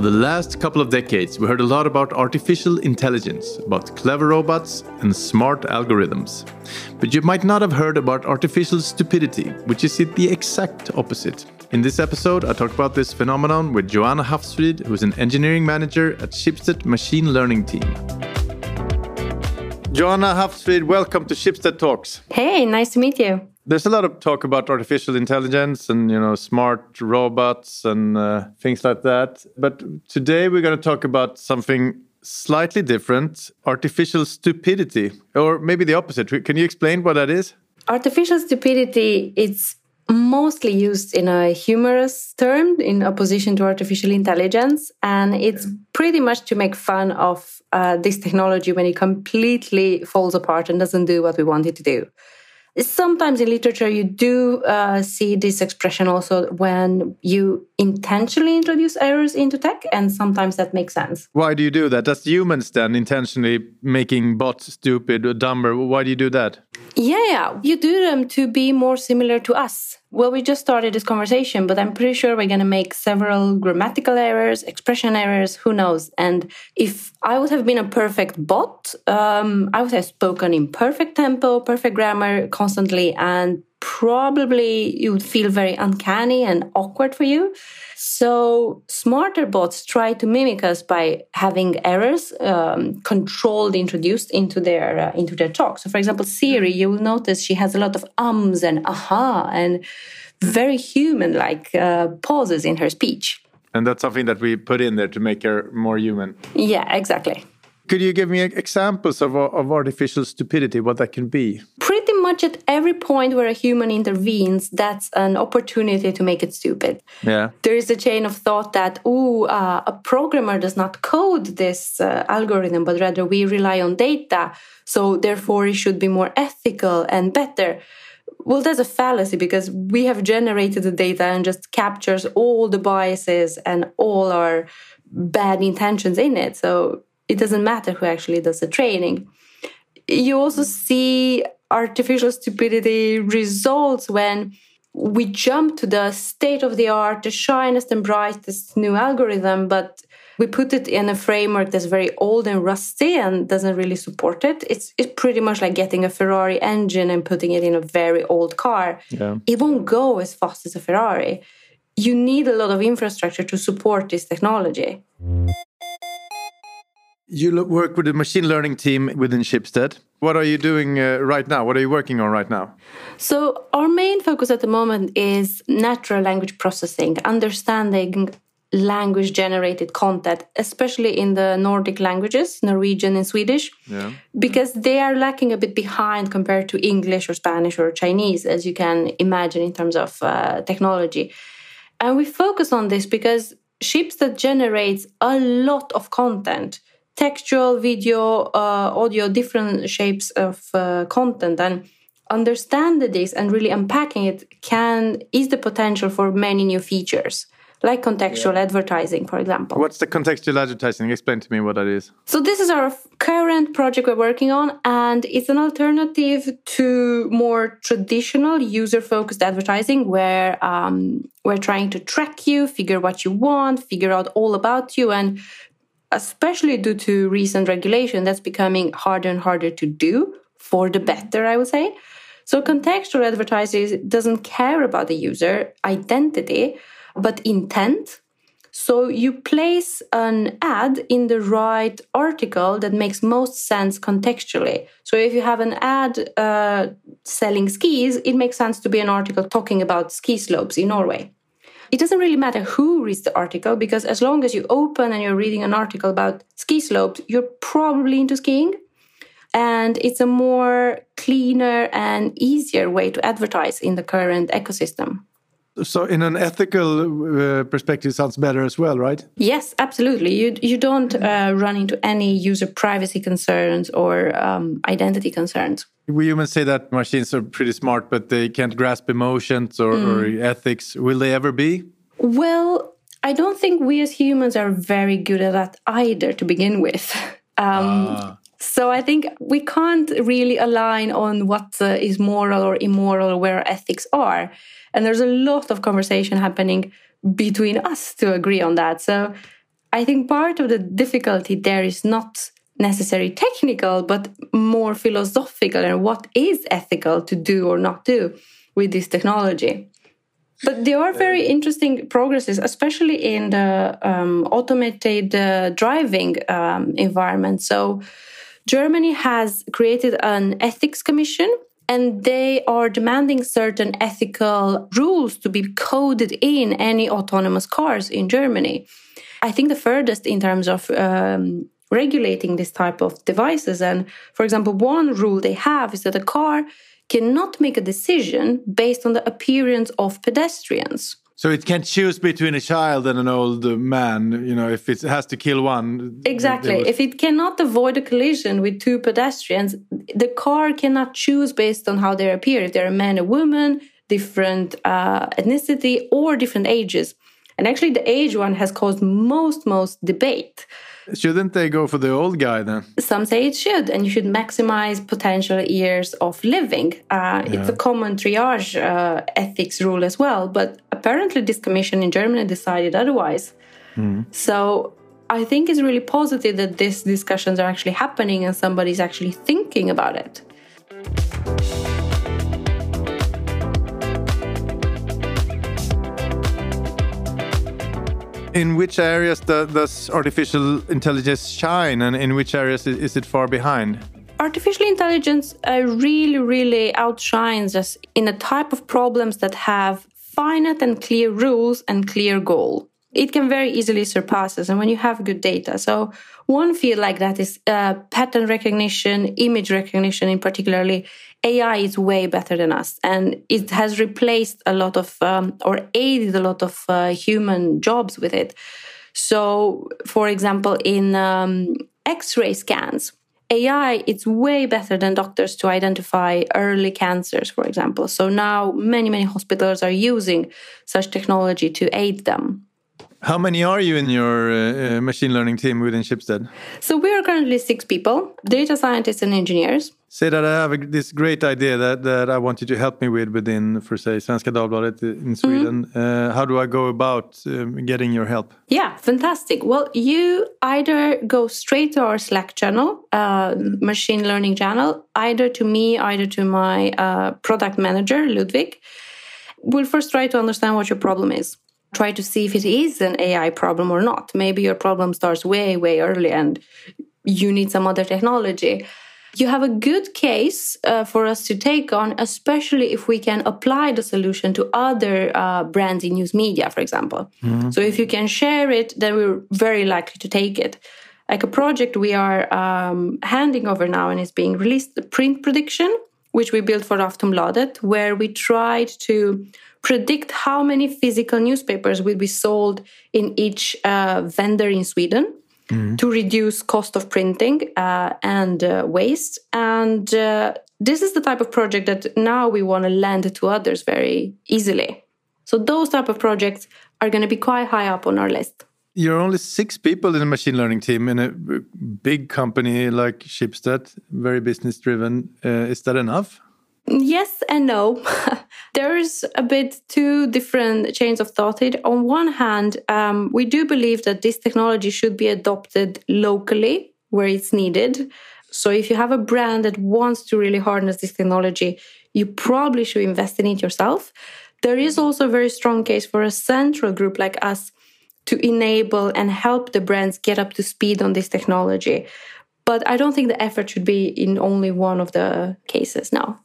For the last couple of decades, we heard a lot about artificial intelligence, about clever robots and smart algorithms. But you might not have heard about artificial stupidity, which is the exact opposite. In this episode, I talk about this phenomenon with Ioana Havsfrid, who's an engineering manager at Schibsted Machine Learning Team. Ioana Havsfrid, welcome to Schibsted Talks. Hey, nice to meet you. There's a lot of talk about artificial intelligence and you know smart robots and uh, things like that. But today we're going to talk about something slightly different: artificial stupidity, or maybe the opposite. Can you explain what that is? Artificial stupidity it's mostly used in a humorous term in opposition to artificial intelligence and it's pretty much to make fun of uh, this technology when it completely falls apart and doesn't do what we want it to do Sometimes in literature, you do uh, see this expression also when you intentionally introduce errors into tech, and sometimes that makes sense. Why do you do that? Does humans then intentionally making bots stupid or dumber? Why do you do that? Yeah, you do them to be more similar to us. Well, we just started this conversation, but I'm pretty sure we're going to make several grammatical errors, expression errors, who knows. And if I would have been a perfect bot, um, I would have spoken in perfect tempo, perfect grammar constantly, and probably it would feel very uncanny and awkward for you. So smarter bots try to mimic us by having errors um, controlled introduced into their uh, into their talk. So, for example, Siri, you will notice she has a lot of ums and aha and very human-like uh, pauses in her speech. And that's something that we put in there to make her more human. Yeah, exactly. Could you give me examples of, of artificial stupidity, what that can be? Pretty much at every point where a human intervenes, that's an opportunity to make it stupid. Yeah. There is a chain of thought that, oh, uh, a programmer does not code this uh, algorithm, but rather we rely on data. So therefore, it should be more ethical and better. Well, that's a fallacy because we have generated the data and just captures all the biases and all our bad intentions in it. So it doesn't matter who actually does the training. You also see artificial stupidity results when we jump to the state of the art, the shiniest and brightest new algorithm, but we put it in a framework that's very old and rusty and doesn't really support it. It's, it's pretty much like getting a Ferrari engine and putting it in a very old car. Yeah. It won't go as fast as a Ferrari. You need a lot of infrastructure to support this technology. You work with the machine learning team within Schibsted. What are you doing uh, right now? What are you working on right now? So, our main focus at the moment is natural language processing, understanding language generated content, especially in the Nordic languages, Norwegian and Swedish, yeah. because they are lacking a bit behind compared to English or Spanish or Chinese, as you can imagine in terms of uh, technology. And we focus on this because Schibsted generates a lot of content textual, video, uh, audio, different shapes of uh, content, and understand this and really unpacking it can is the potential for many new features like contextual yeah. advertising, for example. What's the contextual advertising? Explain to me what that is. So, this is our current project we're working on, and it's an alternative to more traditional user focused advertising where um, we're trying to track you, figure what you want, figure out all about you, and especially due to recent regulation, that's becoming harder and harder to do for the better, I would say. So contextual advertising doesn't care about the user identity, but intent. So you place an ad in the right article that makes most sense contextually. So if you have an ad uh, selling skis, it makes sense to be an article talking about ski slopes in Norway it doesn't really matter who reads the article because as long as you open and you're reading an article about ski slopes, you're probably into skiing. And it's a more cleaner and easier way to advertise in the current ecosystem. So, in an ethical uh, perspective, sounds better as well, right? Yes, absolutely. You you don't uh, run into any user privacy concerns or um, identity concerns. We humans say that machines are pretty smart, but they can't grasp emotions or, mm. or ethics. Will they ever be? Well, I don't think we as humans are very good at that either to begin with. Um, ah. So I think we can't really align on what uh, is moral or immoral, where ethics are. And there's a lot of conversation happening between us to agree on that. So I think part of the difficulty there is not necessarily technical, but more philosophical and what is ethical to do or not do with this technology. But there are very interesting progresses, especially in the um, automated uh, driving um, environment. So, Germany has created an ethics commission and they are demanding certain ethical rules to be coded in any autonomous cars in Germany. I think the furthest in terms of um, regulating this type of devices. And for example, one rule they have is that a car cannot make a decision based on the appearance of pedestrians. So it can't choose between a child and an old man, you know, if it has to kill one. Exactly. If it cannot avoid a collision with two pedestrians, the car cannot choose based on how they appear. If they're a man, a woman, different uh, ethnicity, or different ages. And actually, the age one has caused most, most debate. Shouldn't they go for the old guy then? Some say it should, and you should maximize potential years of living. Uh, yeah. It's a common triage uh, ethics rule as well, but apparently, this commission in Germany decided otherwise. Mm. So I think it's really positive that these discussions are actually happening and somebody's actually thinking about it. In which areas does artificial intelligence shine, and in which areas is it far behind? Artificial intelligence uh, really, really outshines us in a type of problems that have finite and clear rules and clear goal. It can very easily surpass us, and when you have good data. So, one field like that is uh, pattern recognition, image recognition, in particularly AI is way better than us, and it has replaced a lot of um, or aided a lot of uh, human jobs with it. So, for example, in um, X-ray scans, AI it's way better than doctors to identify early cancers, for example. So now many many hospitals are using such technology to aid them. How many are you in your uh, uh, machine learning team within Schibsted? So we are currently six people, data scientists and engineers. Say that I have a, this great idea that, that I want you to help me with within, for say, Svenska Dagbladet in Sweden. Mm uh, how do I go about um, getting your help? Yeah, fantastic. Well, you either go straight to our Slack channel, uh, machine learning channel, either to me, either to my uh, product manager, Ludwig. We'll first try to understand what your problem is try to see if it is an AI problem or not. Maybe your problem starts way, way early and you need some other technology. You have a good case uh, for us to take on, especially if we can apply the solution to other uh, brands in news media, for example. Mm-hmm. So if you can share it, then we're very likely to take it. Like a project we are um, handing over now and is being released, the print prediction, which we built for Aftonbladet, where we tried to predict how many physical newspapers will be sold in each uh, vendor in Sweden mm. to reduce cost of printing uh, and uh, waste. And uh, this is the type of project that now we want to lend to others very easily. So those type of projects are going to be quite high up on our list. You're only six people in a machine learning team in a big company like Schibsted, very business driven. Uh, is that enough? Yes and no. There's a bit two different chains of thought. It on one hand, um, we do believe that this technology should be adopted locally where it's needed. So if you have a brand that wants to really harness this technology, you probably should invest in it yourself. There is also a very strong case for a central group like us to enable and help the brands get up to speed on this technology. But I don't think the effort should be in only one of the cases now.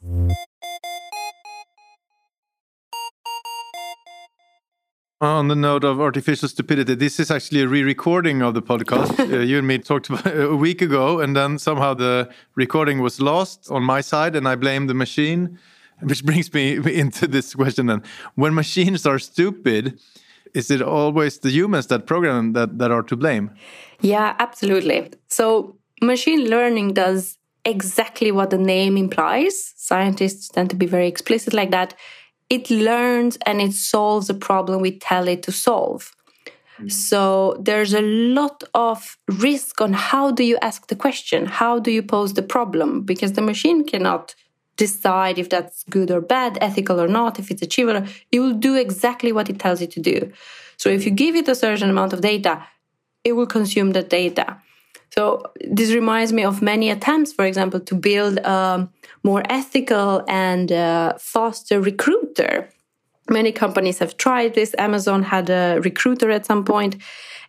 On the note of artificial stupidity, this is actually a re-recording of the podcast. uh, you and me talked about a week ago, and then somehow the recording was lost on my side, and I blame the machine. Which brings me into this question: then, when machines are stupid, is it always the humans that program that that are to blame? Yeah, absolutely. So machine learning does exactly what the name implies. Scientists tend to be very explicit like that. It learns and it solves a problem we tell it to solve. Mm. So there's a lot of risk on how do you ask the question? How do you pose the problem? Because the machine cannot decide if that's good or bad, ethical or not, if it's achievable. It will do exactly what it tells you to do. So if you give it a certain amount of data, it will consume the data. So this reminds me of many attempts, for example, to build a more ethical and uh, faster recruiter. Many companies have tried this. Amazon had a recruiter at some point,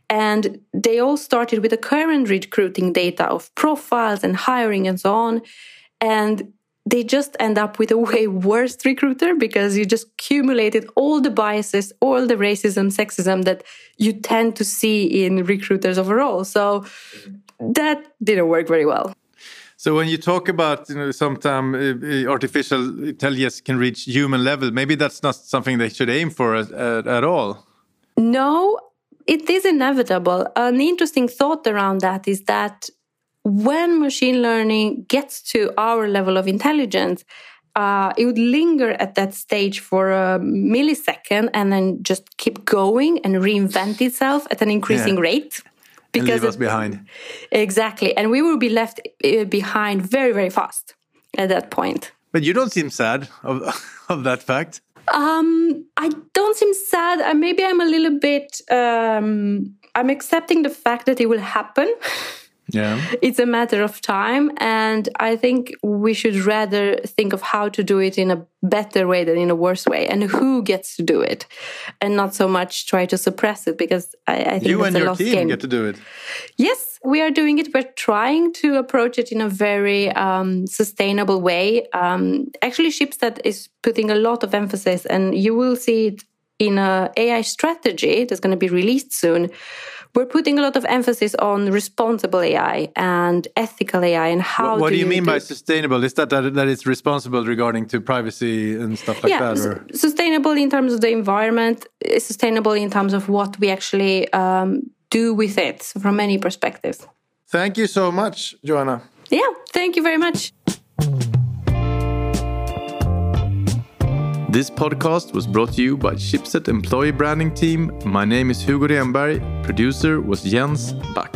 and they all started with the current recruiting data of profiles and hiring and so on. And they just end up with a way worse recruiter because you just accumulated all the biases, all the racism, sexism that you tend to see in recruiters overall. So that didn't work very well. So when you talk about you know sometimes uh, artificial intelligence can reach human level, maybe that's not something they should aim for at, at, at all. No, it is inevitable. An interesting thought around that is that when machine learning gets to our level of intelligence, uh, it would linger at that stage for a millisecond and then just keep going and reinvent itself at an increasing yeah. rate. Because and leave us it, behind. Exactly. And we will be left uh, behind very, very fast at that point. But you don't seem sad of, of that fact. Um, I don't seem sad. Uh, maybe I'm a little bit. Um, I'm accepting the fact that it will happen. Yeah. It's a matter of time. And I think we should rather think of how to do it in a better way than in a worse way and who gets to do it and not so much try to suppress it because I, I think you and your team game. get to do it. Yes, we are doing it. We're trying to approach it in a very um, sustainable way. Um, actually, Schibsted is putting a lot of emphasis, and you will see it in a AI strategy that's going to be released soon we're putting a lot of emphasis on responsible AI and ethical AI and how. What, what do you, you mean do by sustainable? Is that, that that it's responsible regarding to privacy and stuff like yeah, that? Or? sustainable in terms of the environment, sustainable in terms of what we actually um, do with it from many perspectives. Thank you so much, Ioana. Yeah, thank you very much. This podcast was brought to you by Schibsted Employee Branding Team. My name is Hugo Renberg. Producer was Jens Back.